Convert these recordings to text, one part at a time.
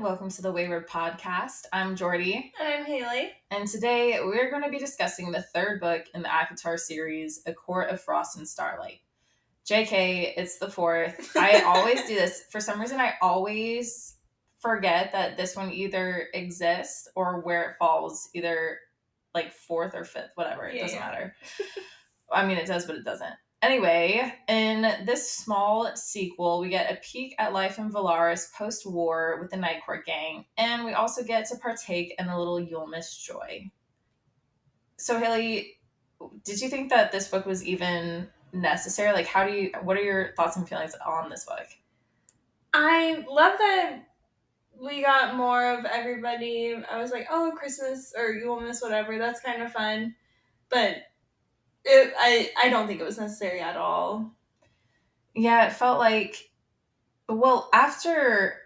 welcome to the Weyward Podcast. I'm Jordy. And I'm Haley. And today we're going to be discussing the third book in the ACOTAR series, A Court of Frost and Starlight. JK, it's the fourth. I always do this. For some reason, I always forget that this one either exists or where it falls, either like fourth or fifth, whatever. It yeah, doesn't yeah. matter. I mean, it does, but it doesn't. Anyway, in this small sequel, we get a peek at life in Velaris post war with the Night Court gang, and we also get to partake in a little Yulemas joy. So, Haley, did you think that this book was even necessary? Like, how do you, what are your thoughts and feelings on this book? I love that we got more of everybody. I was like, oh, Christmas or Yulemas whatever. That's kind of fun. But it, I I don't think it was necessary at all. Yeah, it felt like well, after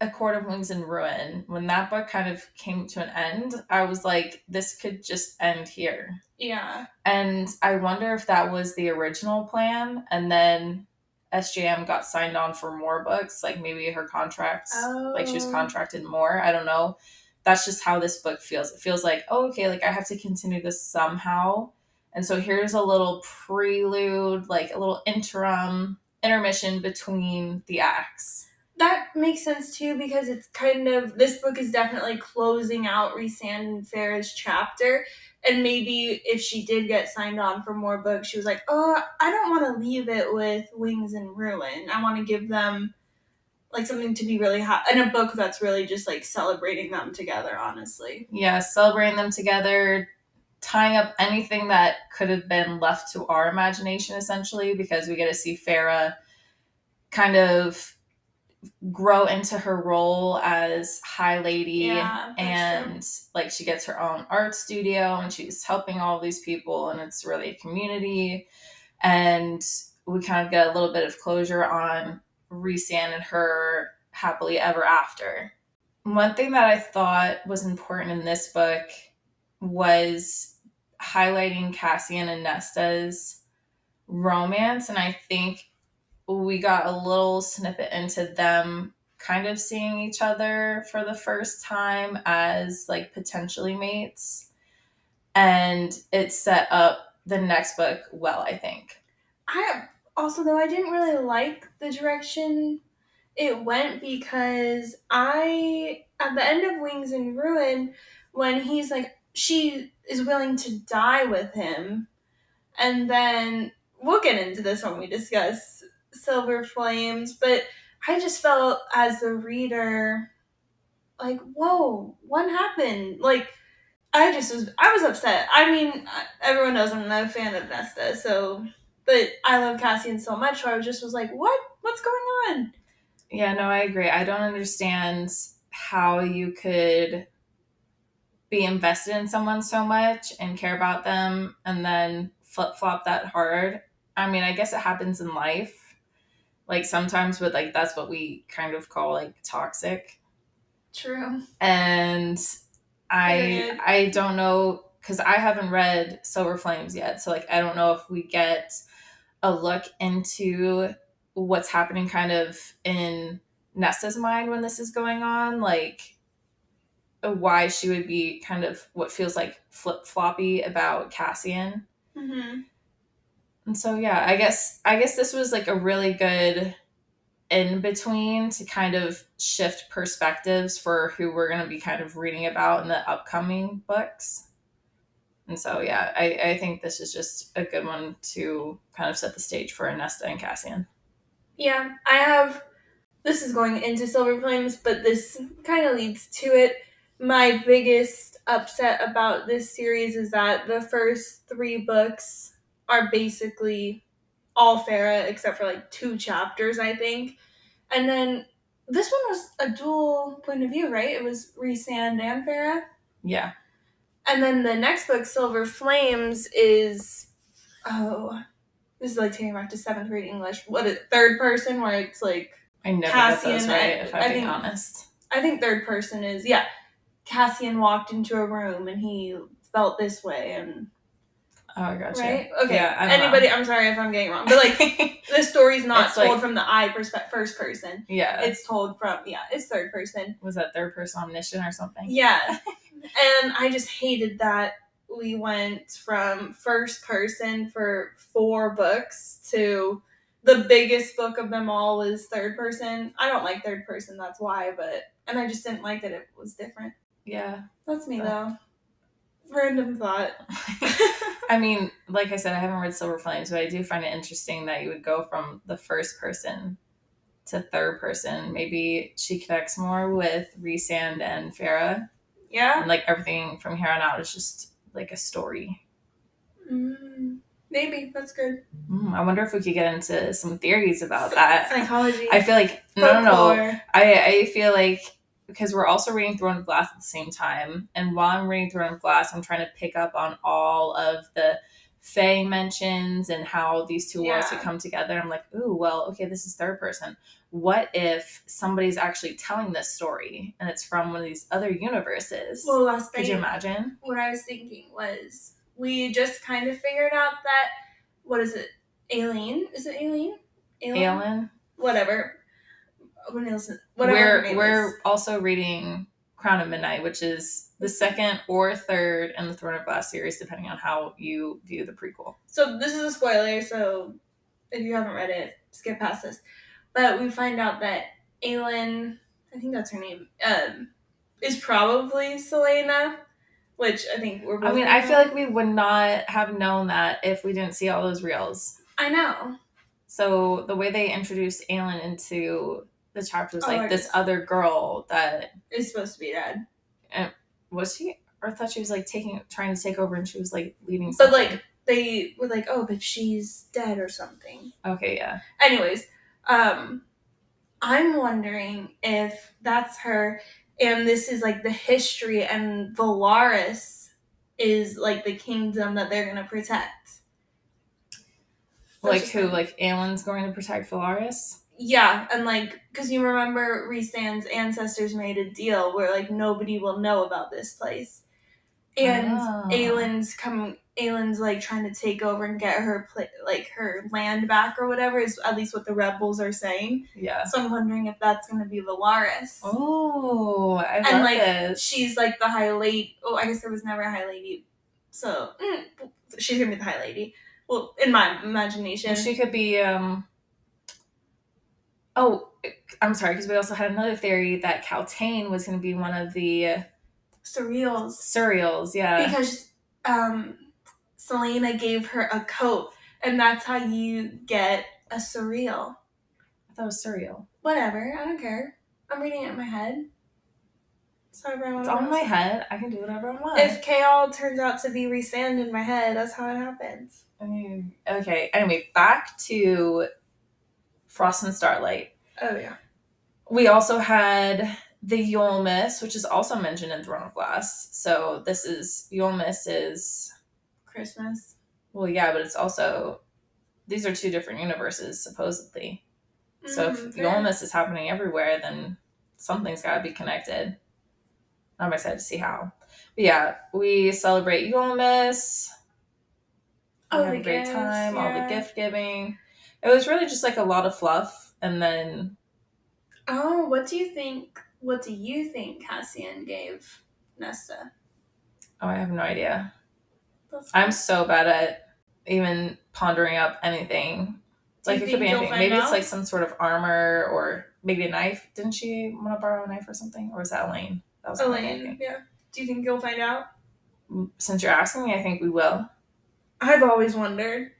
A Court of Wings and Ruin, when that book kind of came to an end, I was like, this could just end here. Yeah. And I wonder if that was the original plan and then SJM got signed on for more books, like maybe her contracts, oh. like she was oh. contracted more. I don't know. That's just how this book feels. It feels like, oh, okay, like I have to continue this somehow. And so here's a little prelude, like a little interim intermission between the acts. That makes sense too because it's kind of this book is definitely closing out Rhysand and Feyre's chapter. And maybe if she did get signed on for more books, she was like, "Oh, I don't want to leave it with Wings and Ruin. I want to give them like something to be really hot and a book that's really just like celebrating them together. Honestly, yeah, celebrating them together, tying up anything that could have been left to our imagination essentially because we get to see Feyre kind of grow into her role as high lady yeah, and true. like she gets her own art studio and she's helping all these people and it's really a community and we kind of get a little bit of closure on Rhysand and her happily ever after. One thing that I thought was important in this book was highlighting Cassian and Nesta's romance. And I think we got a little snippet into them kind of seeing each other for the first time as like potentially mates. And it set up the next book well, I think. I also, though, I didn't really like the direction it went because I, at the end of Wings and Ruin, when he's like, she is willing to die with him. And then we'll get into this when we discuss Silver Flames, but I just felt as the reader like, whoa, what happened? Like, I just was, I was upset. I mean, everyone knows I'm not a fan of Nesta, so, but I love Cassian so much, so I just was like, what? What's going on? Yeah, no, I agree. I don't understand how you could be invested in someone so much and care about them and then flip flop that hard. I mean, I guess it happens in life. Like sometimes, but like that's what we kind of call like toxic. True. And I I don't know because I haven't read Silver Flames yet, so like I don't know if we get a look into what's happening kind of in Nesta's mind when this is going on, like why she would be kind of what feels like flip floppy about Cassian. Mm-hmm. And so yeah, I guess I guess this was like a really good in between to kind of shift perspectives for who we're going to be kind of reading about in the upcoming books. And so yeah, I, I think this is just a good one to kind of set the stage for Nesta and Cassian. Yeah, I have this is going into Silver Flames, but this kind of leads to it my biggest upset about this series is that the first three books are basically all Feyre except for like two chapters, I think. And then this one was a dual point of view, right? It was Rhysand and Feyre. Yeah. And then the next book, Silver Flames, is oh, this is like taking back to seventh grade English. What is third person where it's like I never Cassian, get those right. If I'm being honest, I think third person is yeah. Cassian walked into a room and he felt this way and Oh, I gotcha. right? Okay. Yeah, I don't Anybody? I'm sorry if I'm getting wrong, but like the story's not It's told like- from the I perspe- first person. yeah. It's told from yeah, it's third person. was that third person omniscient or something? Yeah, and I just hated that we went from first person for four books to the biggest book of them all is third person. I don't like third person, that's why, but and I just didn't like that it was different. Yeah. That's me though. Random thought. I mean, like I said, I haven't read Silver Flames, but I do find it interesting that you would go from the first person to third person. Maybe she connects more with Rhysand and Feyre, yeah. and like everything from here on out is just like a story. Mm, maybe that's good. Mm, I wonder if we could get into some theories about that. Psychology. I feel like no, no, no. I I feel like because we're also reading Throne of Glass at the same time, and while I'm reading Throne of Glass, I'm trying to pick up on all of the Fae mentions and how these two worlds Yeah. could come together. I'm like, ooh, well, okay, this is third person. What if somebody's actually telling this story and it's from one of these other universes? Well, last could you imagine? what I was thinking was we just kind of figured out that what is it? Aileen? Is it Aileen? Aileen? Else? Whatever. We're we're is. also reading Crown of Midnight, which is the second or third in the Throne of Glass series, depending on how you view the prequel. So this is a spoiler. So if you haven't read it, skip past this. But we find out that Aelin, I think that's her name, um, is probably Celaena, which I think we're. I mean, I feel like we would not have known that if we didn't see all those reels. I know. So the way they introduced Aelin into the chapter was Oh, like this guess. other girl that is supposed to be dead. And was she, or I thought she was like taking, trying to take over, and she was like leading. But like they were like, oh, but she's dead or something. okay, yeah, Anyways, um, I'm wondering if that's her, and this is like the history, and Velaris is like the kingdom that they're gonna protect. That's like who, like Aelin's going to protect Velaris. Yeah, and like, because you remember Rhysand's ancestors made a deal where like nobody will know about this place, and Oh. Aelin's come. Aelin's like trying to take over and get her pla- like her land back or whatever is at least what the rebels are saying. Yeah. So I'm wondering if that's gonna be Velaris. Oh, I love and like this. she's like the high lady. Oh, I guess there was never a high lady, so mm, she's gonna be the high lady. Well, in my imagination, She could be. um Oh, I'm sorry, because we also had another theory that Kaltain was going to be one of the surreals. Surreals. Yeah. because um, Celaena gave her a coat, and that's how you get a surreal. I thought it was surreal. Whatever, I don't care. I'm reading it in my head. So It's on my head. I can do whatever I want. If Chaol turns out to be Rhysand in my head, that's how it happens. I mean, okay. Anyway, back to Frost and Starlight. Oh yeah. We also had the Yulemas, which is also mentioned in Throne of Glass. So this is Yulemas is Christmas. well, yeah, but it's also these are two different universes supposedly. So Mhm, if fair. Yulemas is happening everywhere, then something's got to be connected. I'm excited to see how. But yeah, we celebrate Yulemas. We Oh, have a great gifts, time. All the gift giving. It was really just like a lot of fluff, and then Oh, what do you think? What do you think Cassian gave Nesta? oh, I have no idea. That's I'm so bad at even pondering up anything. You Like it could be anything. Maybe it's like some sort of armor or maybe a knife. Didn't she want to borrow a knife or something? Or was that Elain? That was Elain. Yeah. Do you think you'll find out? Mm, since you're asking me, I think we will. I've always wondered.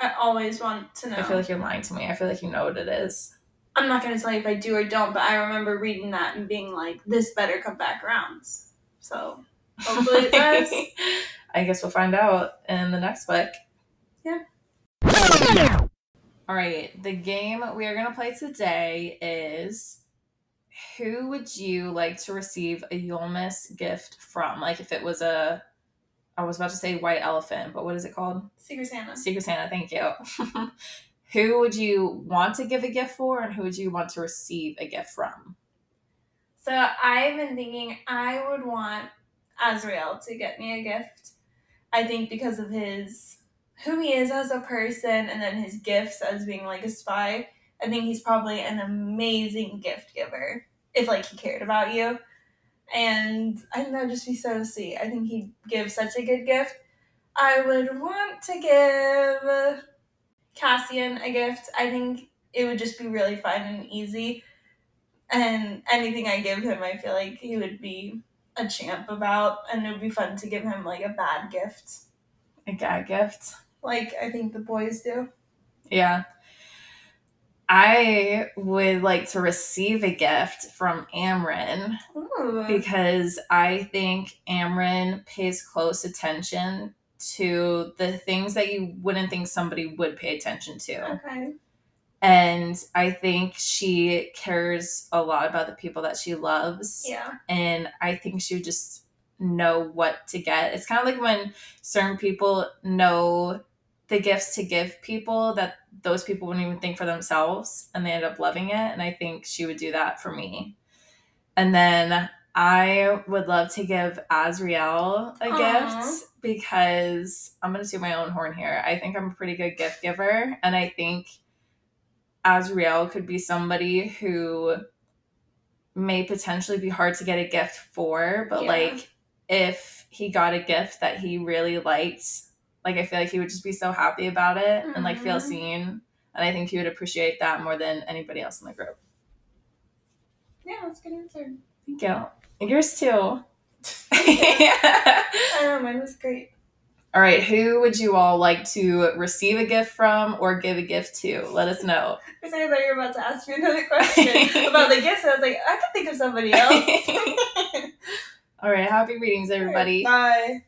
I always want to know. I feel like you're lying to me. I feel like you know what it is. I'm not gonna tell you if I do or don't, but I remember reading that and being like, "This better come back rounds." So hopefully it does. I guess we'll find out in the next book. Yeah. All right. The game we are going to play today is who would you like to receive a Yulemas gift from? Like if it was a, I was about to say white elephant, but what is it called? Secret Santa. Secret Santa. Thank you. who would you want to give a gift for and who would you want to receive a gift from? So I've been thinking I would want Azriel to get me a gift. I think because of his who he is as a person and then his gifts as being like a spy, I think he's probably an amazing gift giver if like he cared about you. And I think that would just be so sweet. I think he'd give such a good gift. I would want to give Cassian a gift. I think it would just be really fun and easy. And anything I give him, I feel like he would be a champ about, and it would be fun to give him like a bad gift. A gag gift. Like I think the boys do. Yeah. I would like to receive a gift from Amren Ooh. because I think Amren pays close attention to the things that you wouldn't think somebody would pay attention to. Okay. And I think she cares a lot about the people that she loves. Yeah. And I think she would just know what to get. It's kind of like when certain people know the gifts to give people that those people wouldn't even think for themselves and they end up loving it. And I think she would do that for me. And then I would love to give Azriel a Aw. gift because I'm going to do my own horn here. I think I'm a pretty good gift giver. And I think Azriel could be somebody who may potentially be hard to get a gift for, but Yeah. like if he got a gift that he really liked, like I feel like he would just be so happy about it and like feel Mhm. seen. And I think he would appreciate that more than anybody else in the group. Yeah, that's a good answer. Thank you. Yours too. I know mine was great. all right, who would you all like to receive a gift from or give a gift to? Let us know. Because I thought you were about to ask me another question about the gifts. and I was like, I could think of somebody else. all right, happy readings, everybody. Bye.